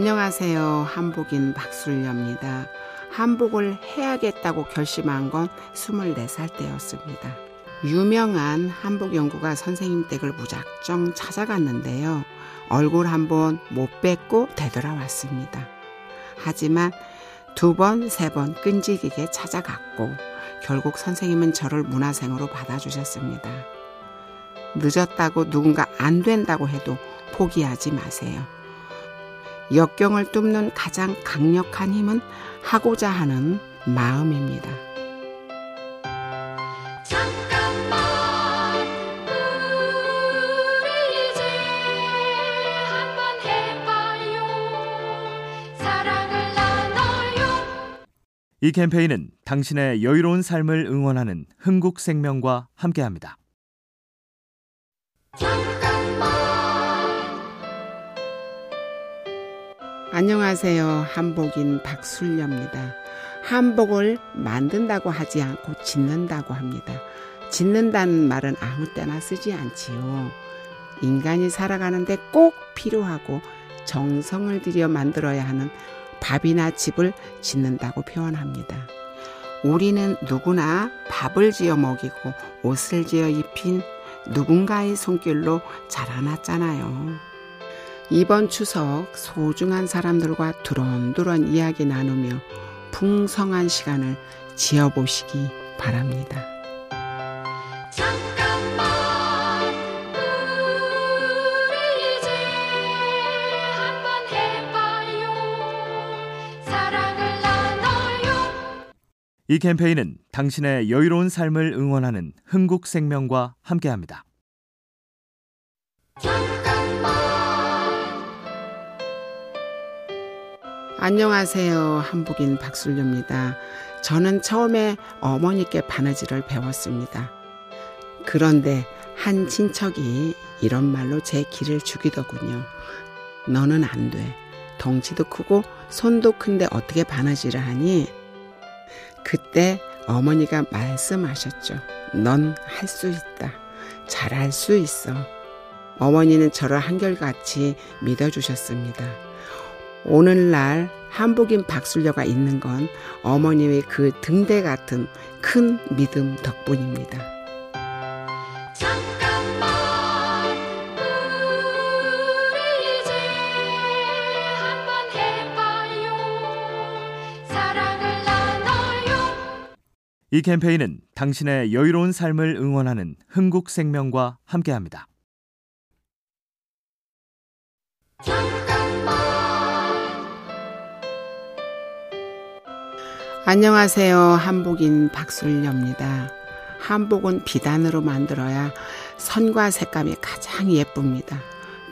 안녕하세요. 한복인 박술녀입니다. 한복을 해야겠다고 결심한 건 24살 때였습니다. 유명한 한복 연구가 선생님 댁을 무작정 찾아갔는데요. 얼굴 한 번 못 뵙고 되돌아왔습니다. 하지만 두 번, 세 번 끈질기게 찾아갔고 결국 선생님은 저를 문화생으로 받아주셨습니다. 늦었다고 누군가 안 된다고 해도 포기하지 마세요. 역경을 뚫는 가장 강력한 힘은 하고자 하는 마음입니다. 잠깐만 우리 이제 한번 해봐요 사랑을 나눠요 이 캠페인은 당신의 여유로운 삶을 응원하는 흥국생명과 함께합니다. 안녕하세요. 한복인 박술녀입니다. 한복을 만든다고 하지 않고 짓는다고 합니다. 짓는다는 말은 아무 때나 쓰지 않지요. 인간이 살아가는데 꼭 필요하고 정성을 들여 만들어야 하는 밥이나 집을 짓는다고 표현합니다. 우리는 누구나 밥을 지어 먹이고 옷을 지어 입힌 누군가의 손길로 자라났잖아요. 이번 추석 소중한 사람들과 두런두런 이야기 나누며 풍성한 시간을 지어보시기 바랍니다. 잠깐만 우리 이제 한번 해봐요 사랑을 나눠요 이 캠페인은 당신의 여유로운 삶을 응원하는 흥국생명과 함께합니다. 안녕하세요. 한복인 박술녀입니다. 저는 처음에 어머니께 바느질을 배웠습니다. 그런데 한 친척이 이런 말로 제 길을 죽이더군요. 너는 안 돼. 덩치도 크고 손도 큰데 어떻게 바느질을 하니? 그때 어머니가 말씀하셨죠. 넌 할 수 있다. 잘할 수 있어. 어머니는 저를 한결같이 믿어주셨습니다. 오늘날 한복인 박술녀가 있는 건 어머니의 그 등대 같은 큰 믿음 덕분입니다. 잠깐만 우리 이제 한번 해봐요 사랑을 나눠요 이 캠페인은 당신의 여유로운 삶을 응원하는 흥국생명과 함께합니다. 안녕하세요. 한복인 박술녀입니다. 한복은 비단으로 만들어야 선과 색감이 가장 예쁩니다.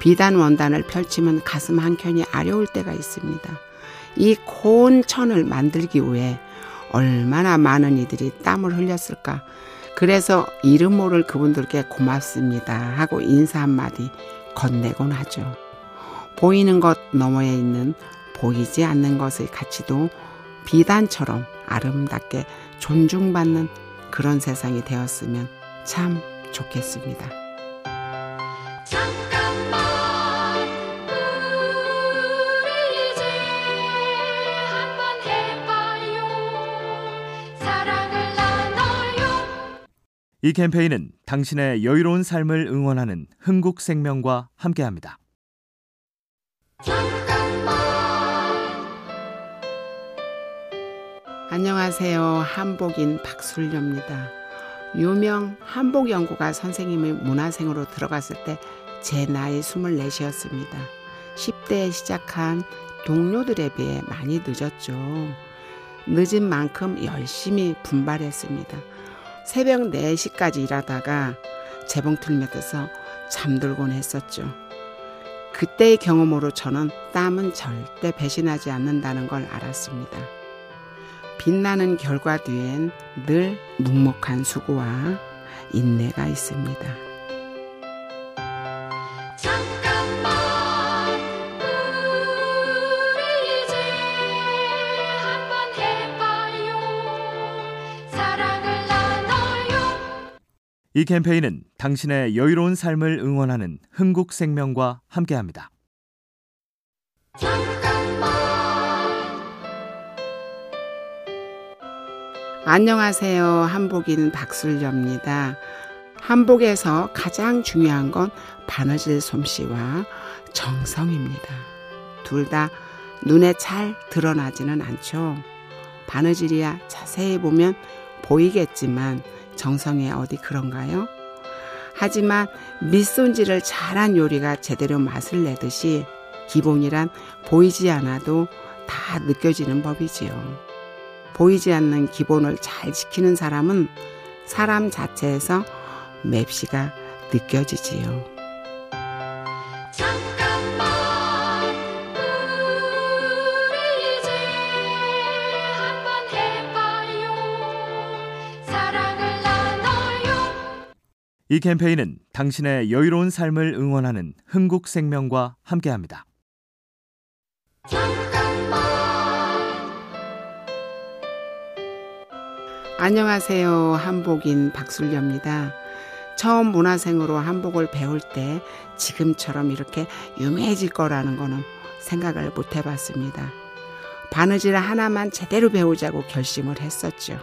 비단 원단을 펼치면 가슴 한켠이 아려울 때가 있습니다. 이 고운 천을 만들기 위해 얼마나 많은 이들이 땀을 흘렸을까. 그래서 이름 모를 그분들께 고맙습니다 하고 인사 한마디 건네곤 하죠. 보이는 것 너머에 있는 보이지 않는 것의 가치도 비단처럼 아름답게 존중받는 그런 세상이 되었으면 참 좋겠습니다. 잠깐만 우리 이제 한번 해봐요 사랑을 나눠요 이 캠페인은 당신의 여유로운 삶을 응원하는 흥국생명과 함께합니다. 안녕하세요. 한복인 박술녀입니다. 유명 한복 연구가 선생님의 문화생으로 들어갔을 때 제 나이 24이었습니다. 10대에 시작한 동료들에 비해 많이 늦었죠. 늦은 만큼 열심히 분발했습니다. 새벽 4시까지 일하다가 재봉틀 밑에서 잠들곤 했었죠. 그때의 경험으로 저는 땀은 절대 배신하지 않는다는 걸 알았습니다. 빛나는 결과 뒤엔 늘 묵묵한 수고와 인내가 있습니다. 잠깐만 우리 이제 한번 해봐요 사랑을 나눠요 이 캠페인은 당신의 여유로운 삶을 응원하는 흥국생명과 함께합니다. 안녕하세요. 한복인 박술녀입니다. 한복에서 가장 중요한 건 바느질 솜씨와 정성입니다. 둘 다 눈에 잘 드러나지는 않죠. 바느질이야 자세히 보면 보이겠지만 정성이 어디 그런가요? 하지만 밑손질을 잘한 요리가 제대로 맛을 내듯이 기본이란 보이지 않아도 다 느껴지는 법이지요. 보이지 않는 기본을 잘 지키는 사람은 사람 자체에서 맵시가 느껴지지요. 잠깐만 우리 이제 한번 해봐요 사랑을 나눠요 이 캠페인은 당신의 여유로운 삶을 응원하는 흥국생명과 함께합니다. 안녕하세요. 한복인 박술녀입니다. 처음 문화생으로 한복을 배울 때 지금처럼 이렇게 유명해질 거라는 거는 생각을 못 해봤습니다. 바느질 하나만 제대로 배우자고 결심을 했었죠.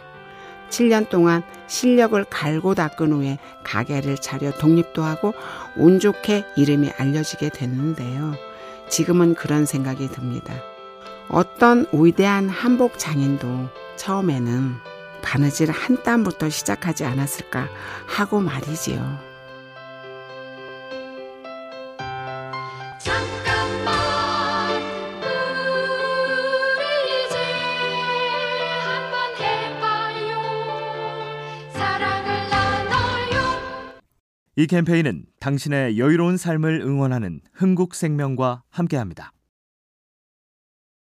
7년 동안 실력을 갈고 닦은 후에 가게를 차려 독립도 하고 운 좋게 이름이 알려지게 됐는데요. 지금은 그런 생각이 듭니다. 어떤 위대한 한복 장인도 처음에는 바느질 한 땀부터 시작하지 않았을까 하고 말이지요. 이 캠페인은 당신의 여유로운 삶을 응원하는 흥국생명과 함께합니다.